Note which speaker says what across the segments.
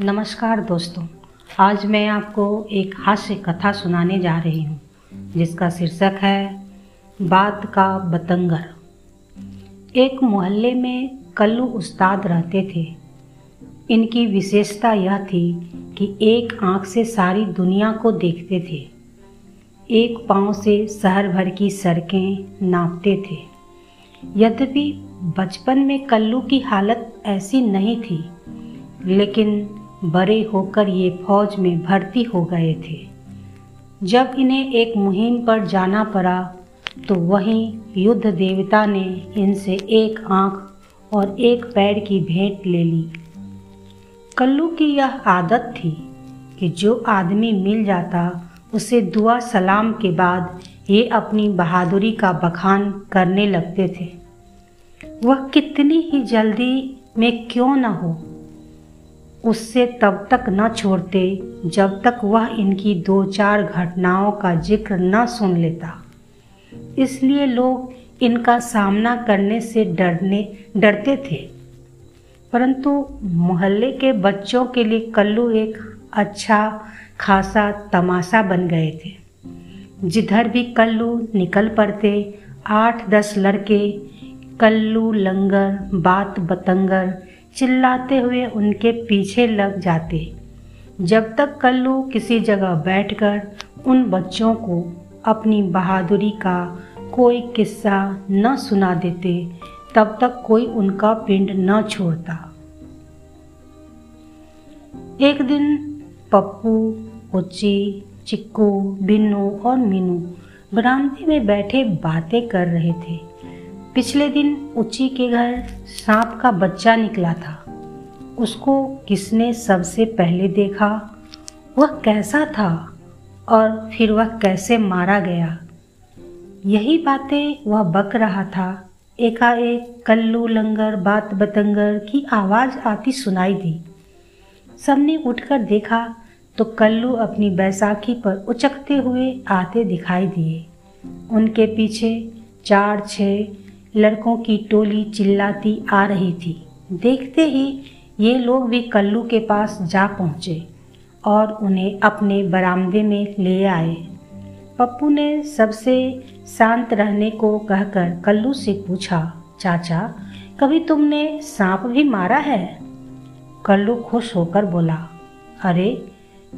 Speaker 1: नमस्कार दोस्तों, आज मैं आपको एक हास्य कथा सुनाने जा रही हूँ, जिसका शीर्षक है, बात का बतंगर। एक मोहल्ले में कल्लू उस्ताद रहते थे। इनकी विशेषता यह थी कि एक आँख से सारी दुनिया को देखते थे। एक पाँव से शहर भर की सड़कें नापते थे। यद्यपि बचपन में कल्लू की हालत ऐसी नहीं थी, लेकिन बड़े होकर ये फौज में भर्ती हो गए थे। जब इन्हें एक मुहिम पर जाना पड़ा तो वहीं युद्ध देवता ने इनसे एक आँख और एक पैर की भेंट ले ली। कल्लू की यह आदत थी कि जो आदमी मिल जाता, उसे दुआ सलाम के बाद ये अपनी बहादुरी का बखान करने लगते थे। वह कितनी ही जल्दी में क्यों न हो उससे तब तक न छोड़ते जब तक वह इनकी दो चार घटनाओं का ज़िक्र न सुन लेता। इसलिए लोग इनका सामना करने से डरने, डरते थे। परंतु मोहल्ले के बच्चों के लिए कल्लू एक अच्छा खासा तमाशा बन गए थे। जिधर भी कल्लू निकल पड़ते, आठ दस लड़के, कल्लू लंगर, बात बतंगर चिल्लाते हुए उनके पीछे लग जाते। जब तक कल्लू किसी जगह बैठकर उन बच्चों को अपनी बहादुरी का कोई किस्सा न सुना देते, तब तक कोई उनका पिंड न छोड़ता। एक दिन पप्पू, उच्ची, चिक्कू, बिन्नू और मीनू बरामदे में बैठे बातें कर रहे थे। पिछले दिन उच्ची के घर सांप का बच्चा निकला था। उसको किसने सबसे पहले देखा? वह कैसा था और फिर वह कैसे मारा गया? यही बातें वह बक रहा था। एकाएक कल्लू लंगर, बात बतंगर की आवाज़ आती सुनाई दी। सबने उठकर देखा तो कल्लू अपनी बैसाखी पर उचकते हुए आते दिखाई दिए। उनके पीछे चार छः लड़कों की टोली चिल्लाती आ रही थी। देखते ही ये लोग भी कल्लू के पास जा पहुँचे और उन्हें अपने बरामदे में ले आए। पप्पू ने सबसे शांत रहने को कहकर कल्लू से पूछा, चाचा, कभी तुमने सांप भी मारा है? कल्लू खुश होकर बोला, अरे,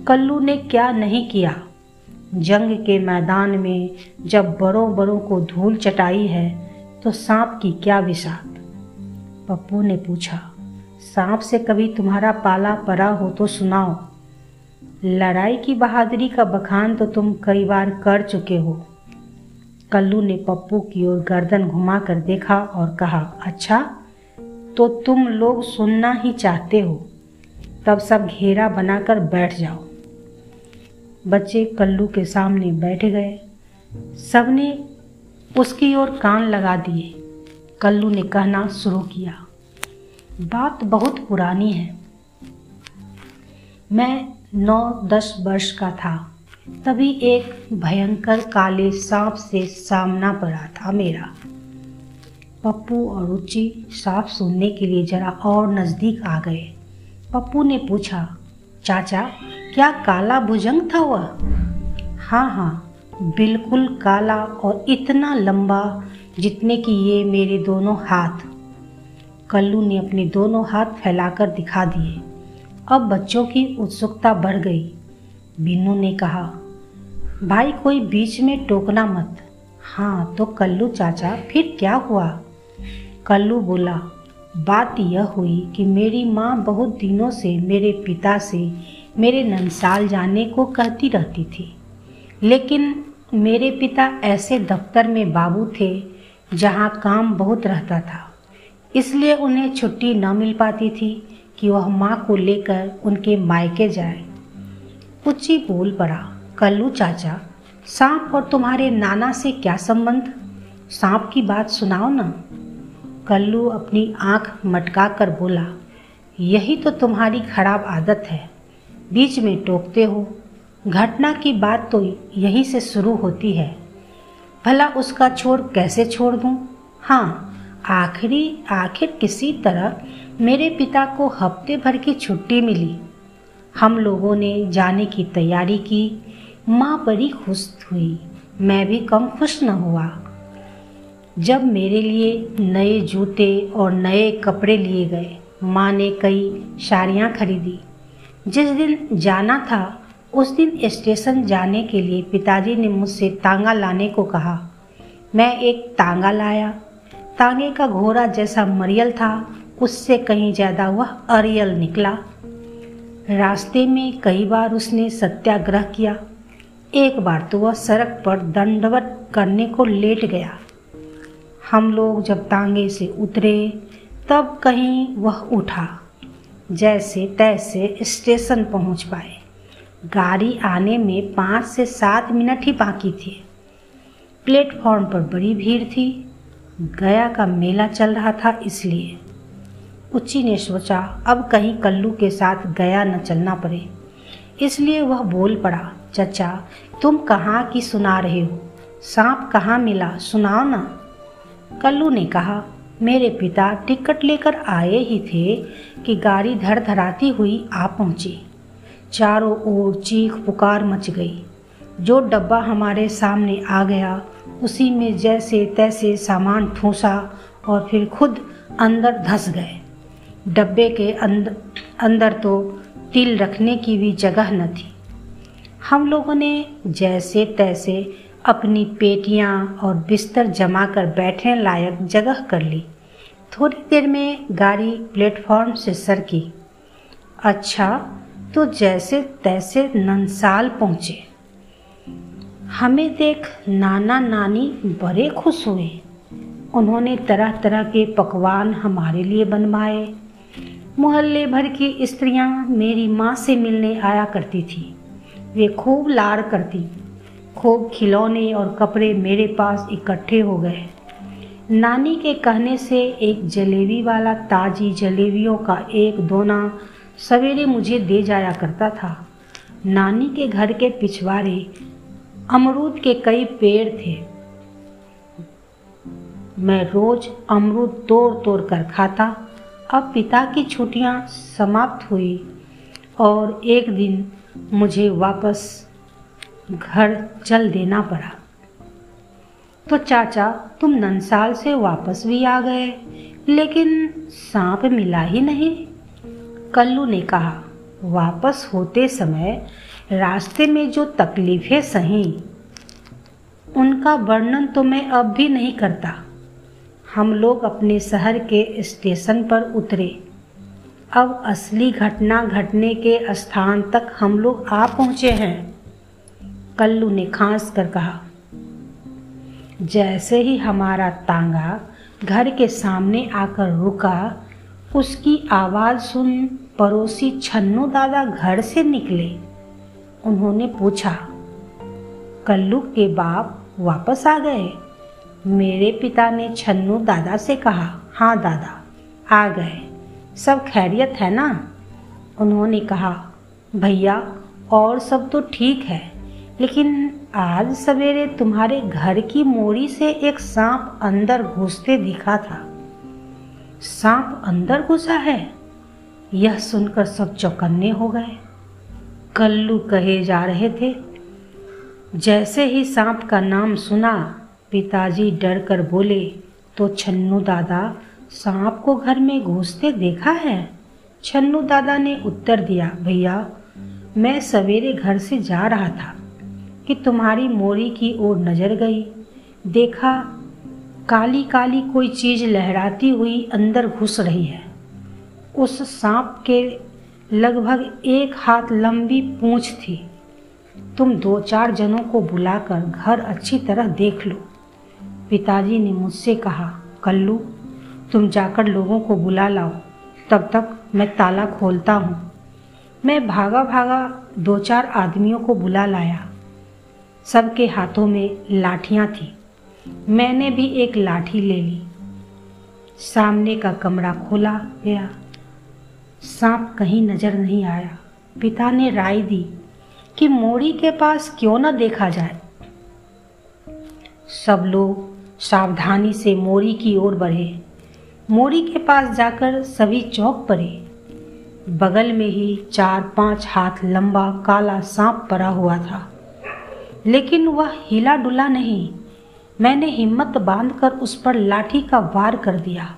Speaker 1: कल्लू ने क्या नहीं किया? जंग के मैदान में जब बड़ों बड़ों को धूल चटाई है तो सांप की क्या विषाद? पप्पू ने पूछा, सांप से कभी तुम्हारा पाला पड़ा हो तो सुनाओ। लड़ाई की बहादुरी का बखान तो तुम कई बार कर चुके हो। कल्लू ने पप्पू की ओर गर्दन घुमाकर देखा और कहा अच्छा तो तुम लोग सुनना ही चाहते हो। तब सब घेरा बनाकर बैठ जाओ। बच्चे कल्लू के सामने बैठ गए। सबने उसकी ओर कान लगा दिए। कल्लू ने कहना शुरू किया, बात बहुत पुरानी है। मैं नौ दस वर्ष का था। तभी एक भयंकर काले सांप से सामना पड़ा था मेरा। पप्पू और रुचि सांप सुनने के लिए जरा और नज़दीक आ गए। पप्पू ने पूछा, चाचा, क्या काला भुजंग था वह? हाँ हाँ बिल्कुल काला और इतना लंबा जितने कि ये मेरे दोनों हाथ। कल्लू ने अपने दोनों हाथ फैलाकर दिखा दिए। अब बच्चों की उत्सुकता बढ़ गई। बीनू ने कहा, भाई, कोई बीच में टोकना मत। हाँ तो कल्लू चाचा, फिर क्या हुआ? कल्लू बोला, बात यह हुई कि मेरी माँ बहुत दिनों से मेरे पिता से मेरे नंसाल जाने को कहती रहती थी। लेकिन मेरे पिता ऐसे दफ्तर में बाबू थे जहाँ काम बहुत रहता था। इसलिए उन्हें छुट्टी न मिल पाती थी कि वह माँ को लेकर उनके मायके जाए। उच्ची बोल पड़ा, कल्लू चाचा, सांप और तुम्हारे नाना से क्या संबंध? सांप की बात सुनाओ ना। कल्लू अपनी आँख मटका कर बोला, यही तो तुम्हारी खराब आदत है। बीच में टोकते हो घटना की बात तो यहीं से शुरू होती है। भला उसका छोर कैसे छोड़ दूँ? हाँ आखिरी, आखिर किसी तरह मेरे पिता को हफ़्ते भर की छुट्टी मिली। हम लोगों ने जाने की तैयारी की। माँ बड़ी खुश हुई। मैं भी कम खुश न हुआ। जब मेरे लिए नए जूते और नए कपड़े लिए गए, माँ ने कई साड़ियाँ खरीदी। जिस दिन जाना था उस दिन स्टेशन जाने के लिए पिताजी ने मुझसे तांगा लाने को कहा। मैं एक तांगा लाया। तांगे का घोड़ा जैसा मरियल था, उससे कहीं ज़्यादा वह अरियल निकला। रास्ते में कई बार उसने सत्याग्रह किया। एक बार तो वह सड़क पर दंडवत करने को लेट गया। हम लोग जब तांगे से उतरे, तब कहीं वह उठा। जैसे तैसे स्टेशन पहुँच पाए। गाड़ी आने में पाँच से सात मिनट ही बाकी थे। प्लेटफॉर्म पर बड़ी भीड़ थी। गया का मेला चल रहा था इसलिए। उच्ची ने सोचा, अब कहीं कल्लू के साथ गया न चलना पड़े। इसलिए वह बोल पड़ा, चचा, तुम कहाँ की सुना रहे हो? सांप कहाँ मिला, सुनाओ ना। कल्लू ने कहा, मेरे पिता टिकट लेकर आए ही थे कि गाड़ी धड़धड़ाती हुई आ पहुँची। चारों ओर चीख पुकार मच गई। जो डब्बा हमारे सामने आ गया, उसी में जैसे तैसे सामान ठूसा और फिर खुद अंदर धस गए। डब्बे के अंदर अंदर तो तिल रखने की भी जगह न थी। हम लोगों ने जैसे तैसे अपनी पेटियाँ और बिस्तर जमा कर बैठने लायक जगह कर ली। थोड़ी देर में गाड़ी प्लेटफॉर्म से सर की अच्छा तो जैसे तैसे नंसाल पहुँचे। हमें देख नाना नानी बड़े खुश हुए। उन्होंने तरह तरह के पकवान हमारे लिए बनवाए। मोहल्ले भर की स्त्रियाँ मेरी माँ से मिलने आया करती थी। वे खूब लाड़ करती, खूब खिलौने और कपड़े मेरे पास इकट्ठे हो गए। नानी के कहने से एक जलेबी वाला ताजी जलेबियों का एक दोना सवेरे मुझे दे जाया करता था। नानी के घर के पिछवाड़े अमरूद के कई पेड़ थे। मैं रोज अमरूद तोड़ तोड़ कर खाता। अब पिता की छुट्टियाँ समाप्त हुई और एक दिन मुझे वापस घर चल देना पड़ा। तो चाचा, तुम नंसाल से वापस भी आ गए, लेकिन सांप मिला ही नहीं। कल्लू ने कहा, वापस होते समय रास्ते में जो तकलीफ़ें सही, उनका वर्णन तो मैं अब भी नहीं करता। हम लोग अपने शहर के स्टेशन पर उतरे। अब असली घटना घटने के स्थान तक हम लोग आ पहुँचे हैं। कल्लू ने खांस कर कहा, जैसे ही हमारा तांगा घर के सामने आकर रुका, उसकी आवाज़ सुन पड़ोसी छन्नू दादा घर से निकले। उन्होंने पूछा, कल्लू के बाप वापस आ गए? मेरे पिता ने छन्नू दादा से कहा हाँ दादा, आ गए। सब खैरियत है ना? उन्होंने कहा, भैया, और सब तो ठीक है, लेकिन आज सवेरे तुम्हारे घर की मोड़ी से एक सांप अंदर घुसते दिखा था। सांप अंदर घुसा है? यह सुनकर सब चौकन्ने हो गए। कल्लू कहे जा रहे थे, जैसे ही सांप का नाम सुना, पिताजी डर कर बोले तो छन्नू दादा, सांप को घर में घुसते देखा है? छन्नू दादा ने उत्तर दिया, भैया, मैं सवेरे घर से जा रहा था, कि तुम्हारी मोरी की ओर नज़र गई। देखा काली काली कोई चीज़ लहराती हुई अंदर घुस रही है। उस सांप के लगभग एक हाथ लंबी पूंछ थी। तुम दो चार जनों को बुलाकर घर अच्छी तरह देख लो। पिताजी ने मुझसे कहा, कल्लू, तुम जाकर लोगों को बुला लाओ। तब तक मैं ताला खोलता हूँ मैं भागा भागा दो चार आदमियों को बुला लाया। सबके हाथों में लाठियाँ थी। मैंने भी एक लाठी ले ली। सामने का कमरा खोला गया। सांप कहीं नज़र नहीं आया। पिता ने राय दी कि मोड़ी के पास क्यों न देखा जाए। सब लोग सावधानी से मोरी की ओर बढ़े। मोरी के पास जाकर सभी चौक पड़े। बगल में ही चार पाँच हाथ लंबा काला सांप पड़ा हुआ था। लेकिन वह हिला डुला नहीं। मैंने हिम्मत बांधकर उस पर लाठी का वार कर दिया।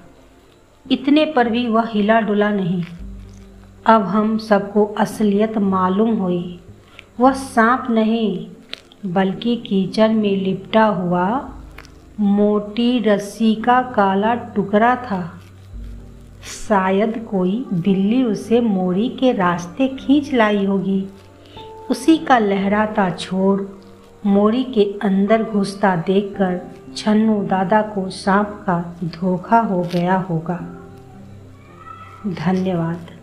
Speaker 1: इतने पर भी वह हिला डुला नहीं। अब हम सबको असलियत मालूम हुई। वह सांप नहीं, बल्कि कीचड़ में लिपटा हुआ मोटी रस्सी का काला टुकड़ा था। शायद कोई बिल्ली उसे मोरी के रास्ते खींच लाई होगी। उसी का लहराता छोड़ मोरी के अंदर घुसता देखकर छन्नू दादा को सांप का धोखा हो गया होगा। धन्यवाद।